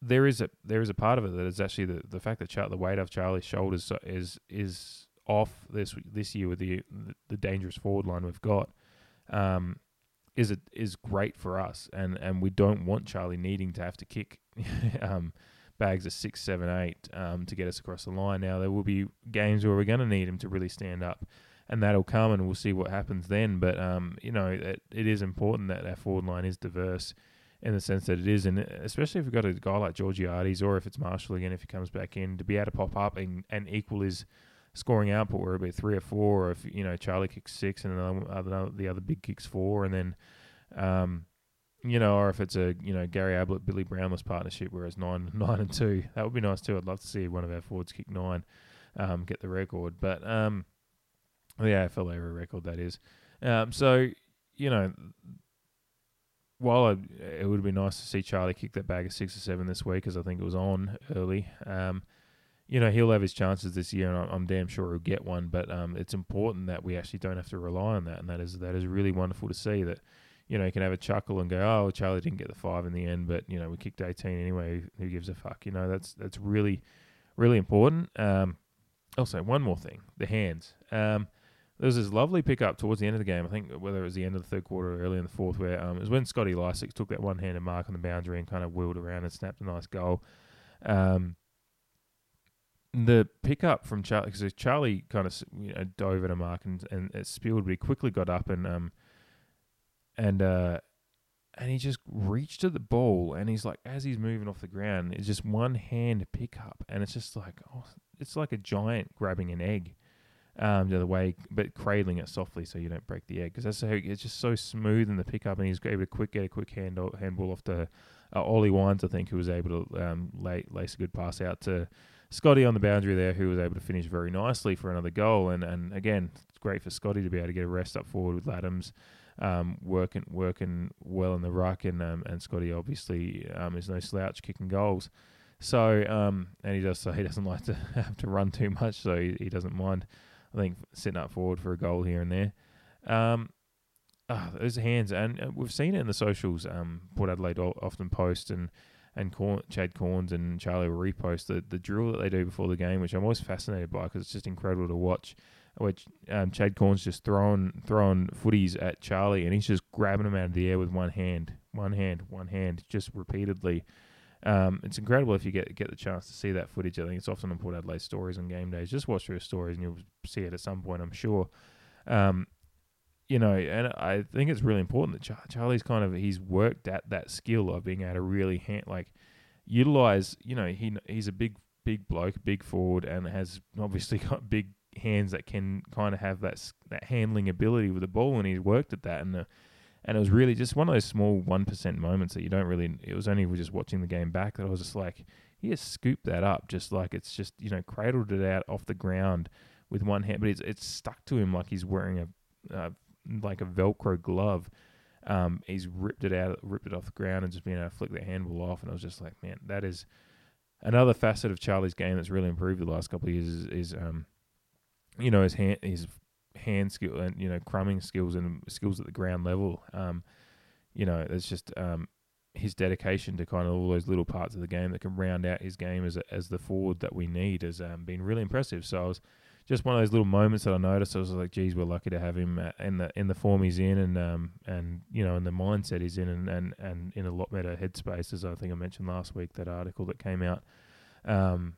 There is a there is a part of it that is actually the, the fact that Char- the weight of Charlie's shoulders is is off this this year with the the dangerous forward line we've got. Um, is it is great for us, and and we don't want Charlie needing to have to kick [laughs] um, bags of six, seven, eight um, to get us across the line. Now there will be games where we're going to need him to really stand up, and that'll come, and we'll see what happens then. But um, you know, it, it is important that our forward line is diverse in the sense that it is, and especially if we've got a guy like Georgiades or if it's Marshall again, if he comes back in, to be able to pop up and, and equal his scoring output, where it'll be three or four, or if you know Charlie kicks six and another, other, the other big kicks four, and then. Um, you know, or if it's a you know Gary Ablett, Billy Brownless partnership, whereas nine [laughs] nine and two, that would be nice too. I'd love to see one of our forwards kick nine, um, get the record. But um, the AFL era record that is. Um, so you know, while I, it would be nice to see Charlie kick that bag of six or seven this week, because I think it was on early. Um, you know, he'll have his chances this year, and I'm, I'm damn sure he'll get one. But um, it's important that we actually don't have to rely on that, and that is that is really wonderful to see that you know, you can have a chuckle and go, "Oh, Charlie didn't get the five in the end, but you know, we kicked 18 anyway. Who gives a fuck?" You know, that's that's really, really important. Um, also, one more thing: the hands. Um, there was this lovely pickup towards the end of the game. I think whether it was the end of the third quarter or early in the fourth, where um, it was when Scotty Lycett took that one-handed mark on the boundary and kind of wheeled around and snapped a nice goal. Um, the pickup from Charlie, because Charlie kind of you know, dove at a mark and, and it spilled, but he quickly got up and um, and uh, and he just reached at the ball, and he's like, as he's moving off the ground, it's just one hand pickup, and it's just like, oh, it's like a giant grabbing an egg, um, the other way, but cradling it softly so you don't break the egg, because that's how it's just so smooth in the pickup, and he's able to quick get a quick hand handball off to uh, Ollie Wines, I think, who was able to um, lay, lace a good pass out to. Scotty on the boundary there, who was able to finish very nicely for another goal, and and again, it's great for Scotty to be able to get a rest up forward with Adams um, working working well in the ruck, and um, and Scotty obviously um, is no slouch kicking goals. So um, and he does so he [laughs] doesn't like to have to run too much, so he, he doesn't mind. I think sitting up forward for a goal here and there. Oh, those hands, and uh, we've seen it in the socials. Um, Port Adelaide often post and and Corn, Chad Cornes and Charlie will repost the, the drill that they do before the game, which I'm always fascinated by because it's just incredible to watch which um, Chad Corn's just throwing throwing footies at Charlie, and he's just grabbing them out of the air with one hand, one hand, one hand, just repeatedly. Um, it's incredible if you get get the chance to see that footage. I think it's often on Port Adelaide stories on game days. Just watch through stories, and you'll see it at some point. I'm sure. Um, you know, and I think it's really important that Char- Charlie's kind of he's worked at that skill of being able to really hand, like utilize. You know, he he's a big big bloke, big forward, and has obviously [laughs] got big hands that can kind of have that that handling ability with the ball, and he's worked at that. And the, and it was really just one of those small one percent moments that you don't really. It was only just watching the game back that I was just like, he has scooped that up, just like it's just you know cradled it out off the ground with one hand, but it's it's stuck to him like he's wearing a uh, like a Velcro glove. Um, he's ripped it out, ripped it off the ground, and just being able to flick the handball off. And I was just like, man, that is another facet of Charlie's game that's really improved the last couple of years. Is, is um, you know his hand his hand skill and you know crumbing skills and skills at the ground level. Um, you know, it's just um, his dedication to kind of all those little parts of the game that can round out his game as as the forward that we need has um, been really impressive. So I was just one of those little moments that I noticed. I was like, geez, we're lucky to have him in the in the form he's in, and um, and you know, in the mindset he's in, and, and and in a lot better headspace, as I think I mentioned last week. That article that came out. Um,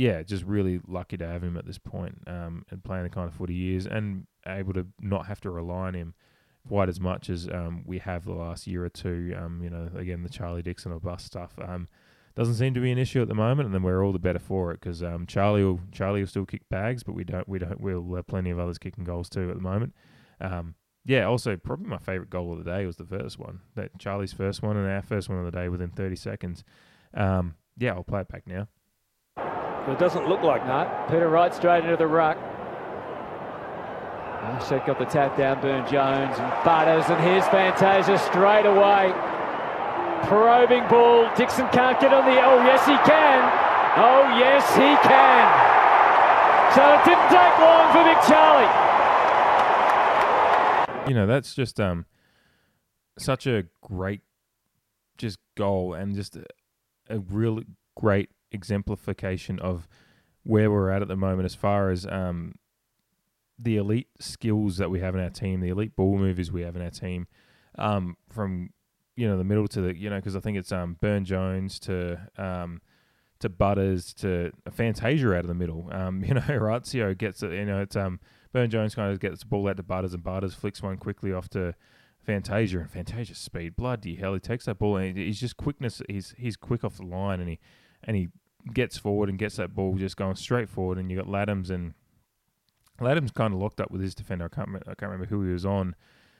yeah, just really lucky to have him at this point, um, and playing the kind of footy he is, and able to not have to rely on him quite as much as um, we have the last year or two. Um, you know, again, the Charlie Dixon or bust stuff um, doesn't seem to be an issue at the moment, and then we're all the better for it because um, Charlie will Charlie will still kick bags, but we don't we don't we'll have plenty of others kicking goals too at the moment. Um, yeah, also probably my favourite goal of the day was the first one, that Charlie's first one and our first one of the day within 30 seconds. Yeah, I'll play it back now. But it doesn't look like No, Peter Wright straight into the ruck. Set got the tap down, Burn Jones and Butters, and here's Fantasia straight away. Probing ball, Dixon can't get on the. Oh, yes, he can. Oh, yes, he can. So it didn't take long for Big Charlie. you know that's just um such a great just goal and just a, a real great exemplification of where we're at at the moment as far as um the elite skills that we have in our team, the elite ball movers we have in our team, um from you know the middle to the you know because I think it's um Burn Jones to um to Butters to Fantasia out of the middle. Um, [laughs] you know, Orazio gets it. You know, it's um Burn Jones kind of gets the ball out to Butters, and Butters flicks one quickly off to Fantasia, and Fantasia's speed, bloody hell, he takes that ball and he's just quickness. He's he's quick off the line, and he and he gets forward and gets that ball just going straight forward. And you got Ladhams and Ladhams kind of locked up with his defender. I can't I can't remember who he was on,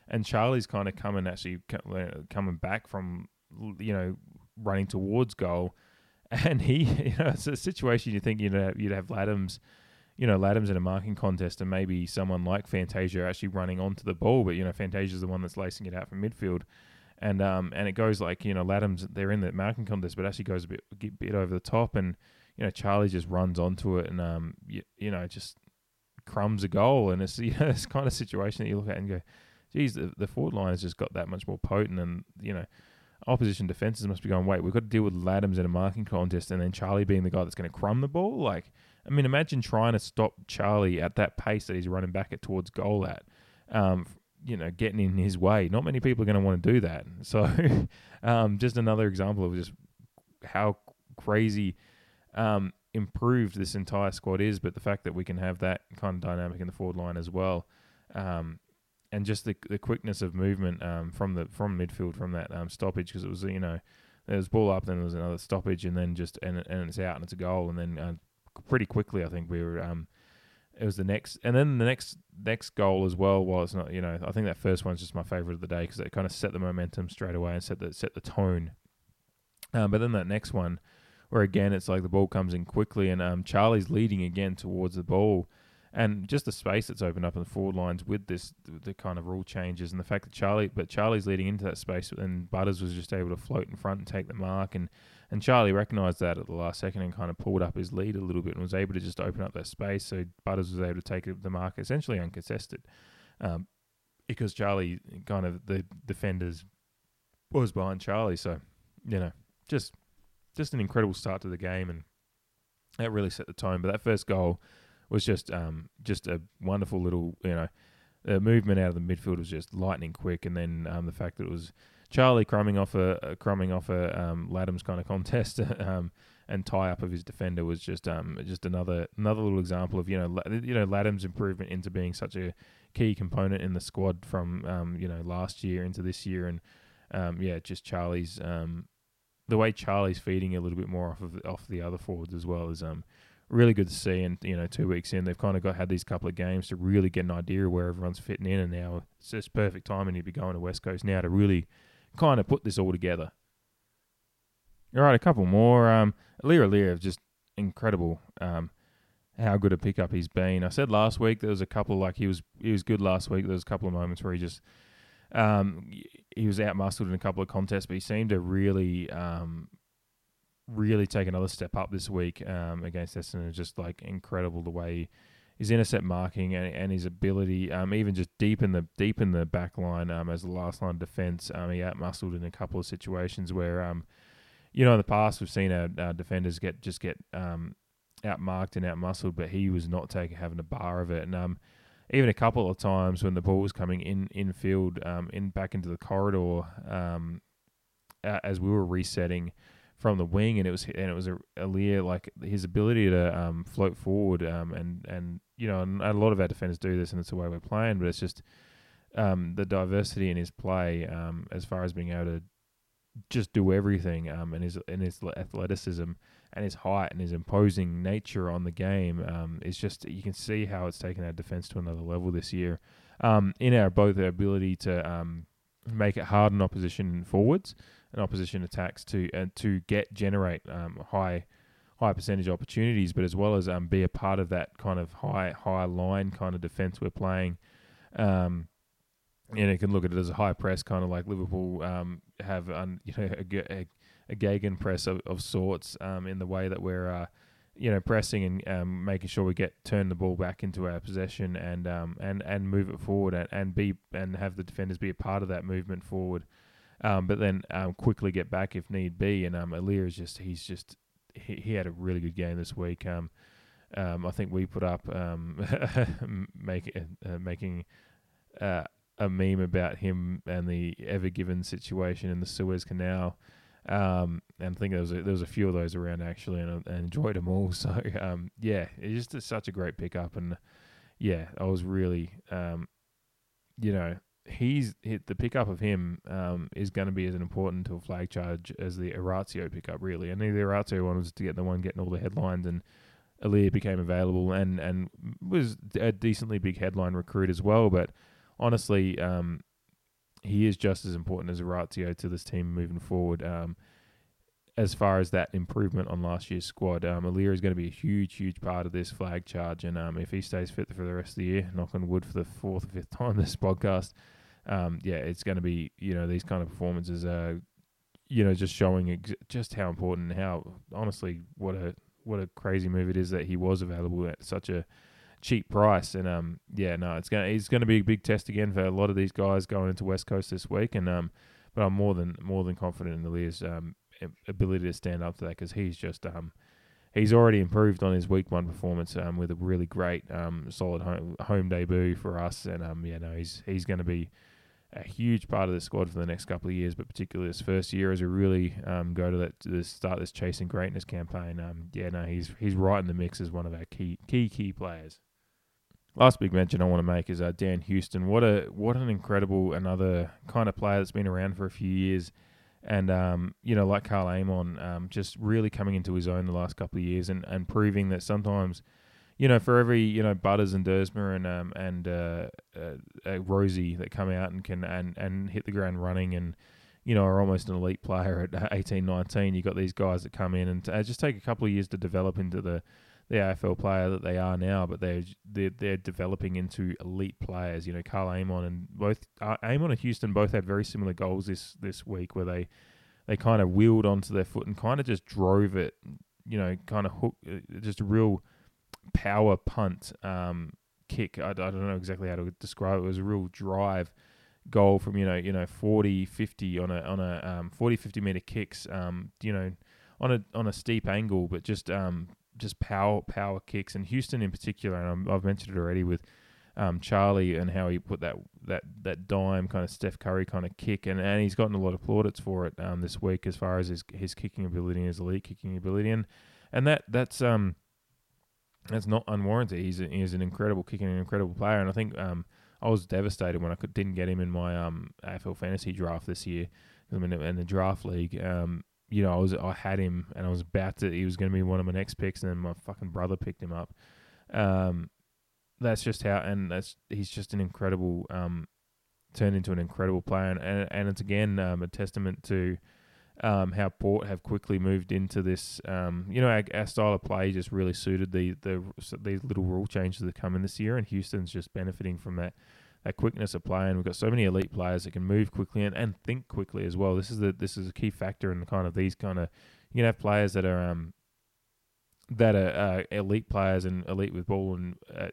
and Charlie's kind of coming actually uh, coming back from you know running towards goal, [laughs] and he you know it's a situation you think you'd have, you'd have Ladhams you know, Ladhams in a marking contest and maybe someone like Fantasia actually running onto the ball, but you know, Fantasia's the one that's lacing it out from midfield. And um and it goes like, you know, Ladhams they're in the marking contest, but actually goes a bit bit over the top and you know, Charlie just runs onto it and um you, you know, just crumbs a goal and it's you know, this kind of situation that you look at and go, geez, the, the forward line has just got that much more potent and you know, opposition defenses must be going, wait, we've got to deal with Ladhams in a marking contest and then Charlie being the guy that's going to crumb the ball. Like, I mean, imagine trying to stop Charlie at that pace that he's running back at towards goal at. Um, you know, getting in his way. Not many people are going to want to do that. [laughs] So, um, just another example of just how crazy um, improved this entire squad is. But the fact that we can have that kind of dynamic in the forward line as well, um, and just the the quickness of movement um, from the from midfield from that um, stoppage because it was you know there was ball up, then there was another stoppage, and then just and and it's out and it's a goal, and then uh, pretty quickly I think we were um it was the next and then the next next goal as well while it's not you know I think that first one's just my favorite of the day because it kind of set the momentum straight away and set the set the tone. Um, but then that next one where again it's like the ball comes in quickly and um Charlie's leading again towards the ball. And just the space that's opened up in the forward lines with this the kind of rule changes and the fact that Charlie but Charlie's leading into that space and Butters was just able to float in front and take the mark and and Charlie recognised that at the last second and kind of pulled up his lead a little bit and was able to just open up that space. So Butters was able to take the mark essentially uncontested um, because Charlie kind of the defenders was behind Charlie. So you know, just just an incredible start to the game and that really set the tone. But that first goal was just um, just a wonderful little you know. The movement out of the midfield was just lightning quick, and then um, the fact that it was Charlie crumbing off a, a crumbing off a um, Ladhams kind of contest [laughs] um, and tie up of his defender was just um just another another little example of you know you know Ladhams' improvement into being such a key component in the squad from um you know last year into this year. And um yeah just Charlie's um the way Charlie's feeding a little bit more off of off the other forwards as well is um really good to see. And you know two weeks in they've kind of got had these couple of games to really get an idea of where everyone's fitting in. And now it's just perfect timing to be going to West Coast now to really kind of put this all together. All right, a couple more. Um, Aliir Aliir just incredible. Um, how good a pickup he's been. I said last week there was a couple like he was he was good last week. There was a couple of moments where he just um he was out muscled in a couple of contests, but he seemed to really um really take another step up this week um against Essendon. Just like incredible the way his intercept marking and, and his ability, um, even just deep in the deep in the back line um, as the last line of defence. Um, he outmuscled in a couple of situations where, um, you know, in the past we've seen our, our defenders get just get um, out marked and outmuscled, but he was not taking having a bar of it. And um, even a couple of times when the ball was coming in in field, um, in back into the corridor, um, as we were resetting from the wing, and it was and it was a, a Lear like his ability to um, float forward um, and and you know and a lot of our defenders do this, and it's the way we're playing, but it's just um, the diversity in his play um, as far as being able to just do everything um, and his and his athleticism and his height and his imposing nature on the game um, is just you can see how it's taken our defense to another level this year um, in our both our ability to um, make it hard on opposition forwards and opposition attacks to and to get generate um, high high percentage opportunities, but as well as um, be a part of that kind of high high line kind of defense we're playing. Um, and you can look at it as a high press, kind of like Liverpool um, have, un, you know, a a Gegen press of, of sorts um, in the way that we're, uh, you know, pressing and um, making sure we get turn the ball back into our possession and um, and and move it forward and, and be and have the defenders be a part of that movement forward. Um, but then um, quickly get back if need be. And um, Aliir is just he's just he, he had a really good game this week. Um, um, I think we put up um, [laughs] make, uh, making uh, a meme about him and the Ever Given situation in the Suez Canal. Um, and I think there was a, there was a few of those around actually, and I enjoyed them all. [laughs] So um, yeah, it's just such a great pickup, and yeah, I was really um, you know he's hit the pickup of him um, is going to be as important to a flag charge as the Orazio pickup really. And the Orazio one was to get the one getting all the headlines, and Aliir became available and and was a decently big headline recruit as well. But honestly, um, he is just as important as Orazio to this team moving forward. Um, as far as that improvement on last year's squad, um, is going to be a huge, huge part of this flag charge. And um, if he stays fit for the rest of the year, knock on wood for the fourth or fifth [laughs] time this podcast, um, yeah, it's going to be you know these kind of performances are, you know, just showing ex- just how important, how honestly what a what a crazy move it is that he was available at such a cheap price. And um, yeah, no, it's gonna it's gonna be a big test again for a lot of these guys going into West Coast this week. And um, but I'm more than more than confident in Aliir's um ability to stand up to that because he's just um he's already improved on his week one performance um with a really great um solid home home debut for us. And um, yeah, no, he's he's going to be a huge part of the squad for the next couple of years, but particularly this first year as we really um, go to that to this, start this chasing greatness campaign. Um, yeah, no, he's he's right in the mix as one of our key key key players. Last big mention I want to make is uh, Dan Houston. What a what an incredible another kind of player that's been around for a few years, and um, you know like Karl Amon, um, just really coming into his own the last couple of years and, and proving that sometimes you know, for every you know Butters and Duursma and um and uh, uh, uh, Rozee that come out and can and and hit the ground running and you know are almost an elite player at [laughs] 18, 19, you got these guys that come in and uh, just take a couple of years to develop into the the AFL player that they are now, but they're they're, they're developing into elite players. You know, Karl Amon and both uh, Amon and Houston both had very similar goals this this week, where they they kind of wheeled onto their foot and kind of just drove it. You know, kind of hook, uh, just a real power punt um, kick. I, I, don't know exactly how to describe it. It was a real drive goal from you know you know 40 50 on a on a um, 40 50 meter kicks um, you know on a on a steep angle but just um just power power kicks and Houston in particular and i have mentioned it already with um, Charlie and how he put that that that dime kind of Steph Curry kind of kick and, and he's gotten a lot of plaudits for it um, this week as far as his his kicking ability and his elite kicking ability and and that that's um that's not unwarranted. He's a, he's an incredible kicker and an incredible player, and I think um, I was devastated when I could, didn't get him in my um, AFL fantasy draft this year. I mean, in the draft league, um, you know, I was I had him, and I was about to. He was going to be one of my next picks, and then my fucking brother picked him up. Um, that's just how, and that's he's just an incredible, um, turned into an incredible player, and and, and it's again um, a testament to um, how Port have quickly moved into this. Um, you know, our, our, style of play just really suited the the these little rule changes that come in this year, and Houston's just benefiting from that that quickness of play. And we've got so many elite players that can move quickly and, and think quickly as well. This is the this is a key factor in kind of these kind of you can have players that are um that are uh, elite players and elite with ball, and uh,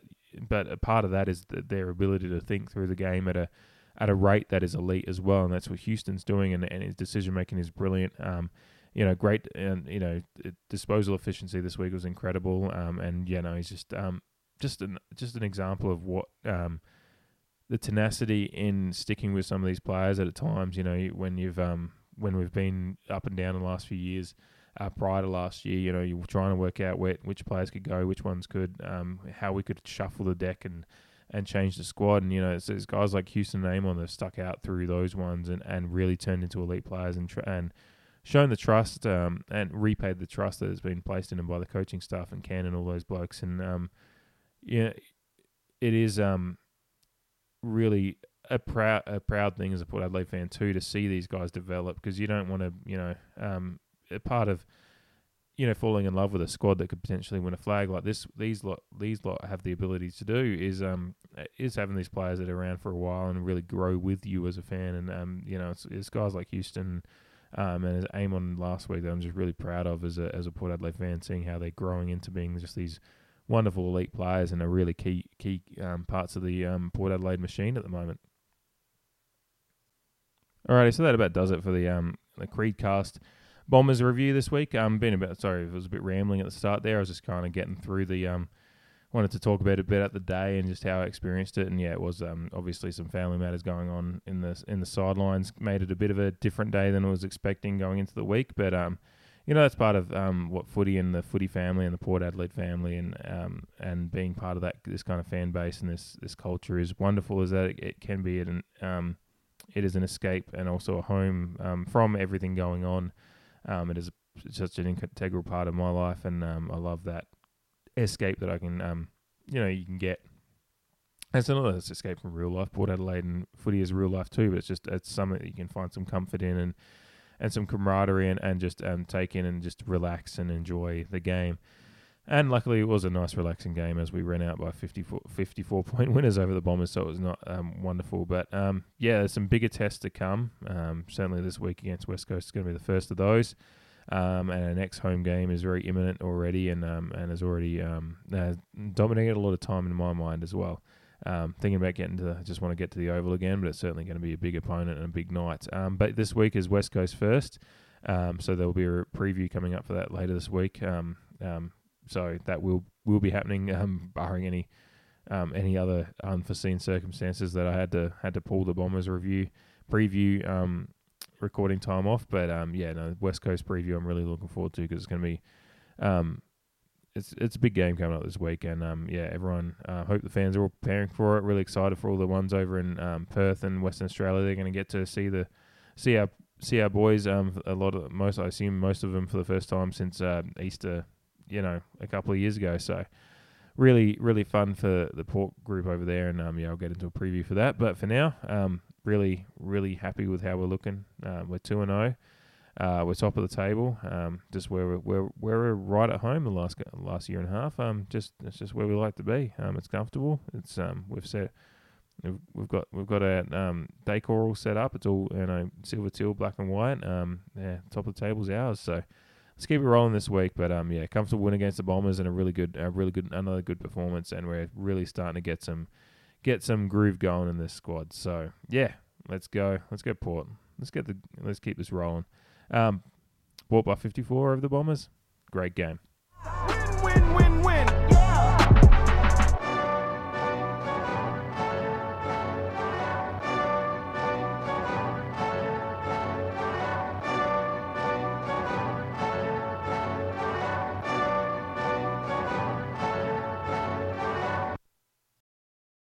but a part of that is the, their ability to think through the game at a at a rate that is elite as well, and that's what Houston's doing, and, and his decision making is brilliant. Um, you know, great, and you know, disposal efficiency this week was incredible. Um, and you know, he's just um, just an just an example of what um, the tenacity in sticking with some of these players at times. You know, when you've um, when we've been up and down the last few years. Uh, prior to last year, you know, you were trying to work out where, which players could go, which ones could, um, how we could shuffle the deck and and changed the squad. And you know, it's guys like Houston and Amon that stuck out through those ones and, and really turned into elite players and and shown the trust um, and repaid the trust that has been placed in them by the coaching staff and Ken and all those blokes. And um, yeah, it is um really a proud a proud thing as a Port Adelaide fan too to see these guys develop because you don't want to you know um a part of you know, falling in love with a squad that could potentially win a flag like this, these lot, these lot have the ability to do is um is having these players that are around for a while and really grow with you as a fan. And um, you know, it's, it's guys like Houston. Um, and as Amon last week, that I'm just really proud of as a as a Port Adelaide fan, seeing how they're growing into being just these wonderful elite players and are really key key um, parts of the um, Port Adelaide machine at the moment. Alrighty, so that about does it for the um the Creed cast Bombers review this week. Um, been a bit sorry, it was a bit rambling at the start there. I was just kind of getting through the um, wanted to talk about it a bit at the day and just how I experienced it. And yeah, it was um obviously some family matters going on in the in the sidelines made it a bit of a different day than I was expecting going into the week. But um, you know that's part of um what footy and the footy family and the Port Adelaide family and um and being part of that this kind of fan base and this this culture is wonderful as that it, it can be an um it is an escape and also a home um, from everything going on. Um, it is such an integral part of my life, and um, I love that escape that I can, um, you know, you can get. It's not an escape from real life. Port Adelaide and footy is real life too, but it's just it's something that you can find some comfort in and and some camaraderie and, and just um, take in and just relax and enjoy the game. And luckily, it was a nice, relaxing game as we ran out by 54, 54 point winners over the Bombers, so it was not um, wonderful. But um, yeah, there's some bigger tests to come. Um, certainly, this week against West Coast is going to be the first of those. Um, and our next home game is very imminent already, and um, and has already um, uh, dominated a lot of time in my mind as well. Thinking about getting to, just want to get to the Oval again, but it's certainly going to be a big opponent and a big night. But this week is West Coast first, so there will be a preview coming up for that later this week. Um, so that will will be happening, [laughs] um, barring any um, any other unforeseen circumstances that I had to had to pull the Bombers review preview um, recording time off. But um, yeah, no West Coast preview I'm really looking forward to because it's going to be um, it's it's a big game coming up this week, and um, yeah, everyone uh, hope the fans are all preparing for it. Really excited for all the ones over in um, Perth and Western Australia. They're going to get to see the see our see our boys. Um, a lot of most I assume most of them for the first time since uh, Easter you know, a couple of years ago. So really, really fun for the port group over there. And um, yeah, I'll get into a preview for that. But for now, um, really, really happy with how we're looking. Uh, we're two and zero. Uh, we're top of the table. Um, just where we're, where we're right at home the last last year and a half. Um, just it's just where we like to be. Um, it's comfortable. It's um, we've set. We've got we've got our um, decor all set up. It's all you know silver teal, black and white. Um, yeah, top of the table's ours. So let's keep it rolling this week. But um, yeah, comfortable win against the Bombers and a really good, a really good, another good performance, and we're really starting to get some, get some groove going in this squad. So yeah, let's go, let's go Port. Let's get the, let's keep this rolling. Um, by 54 of the Bombers. Great game.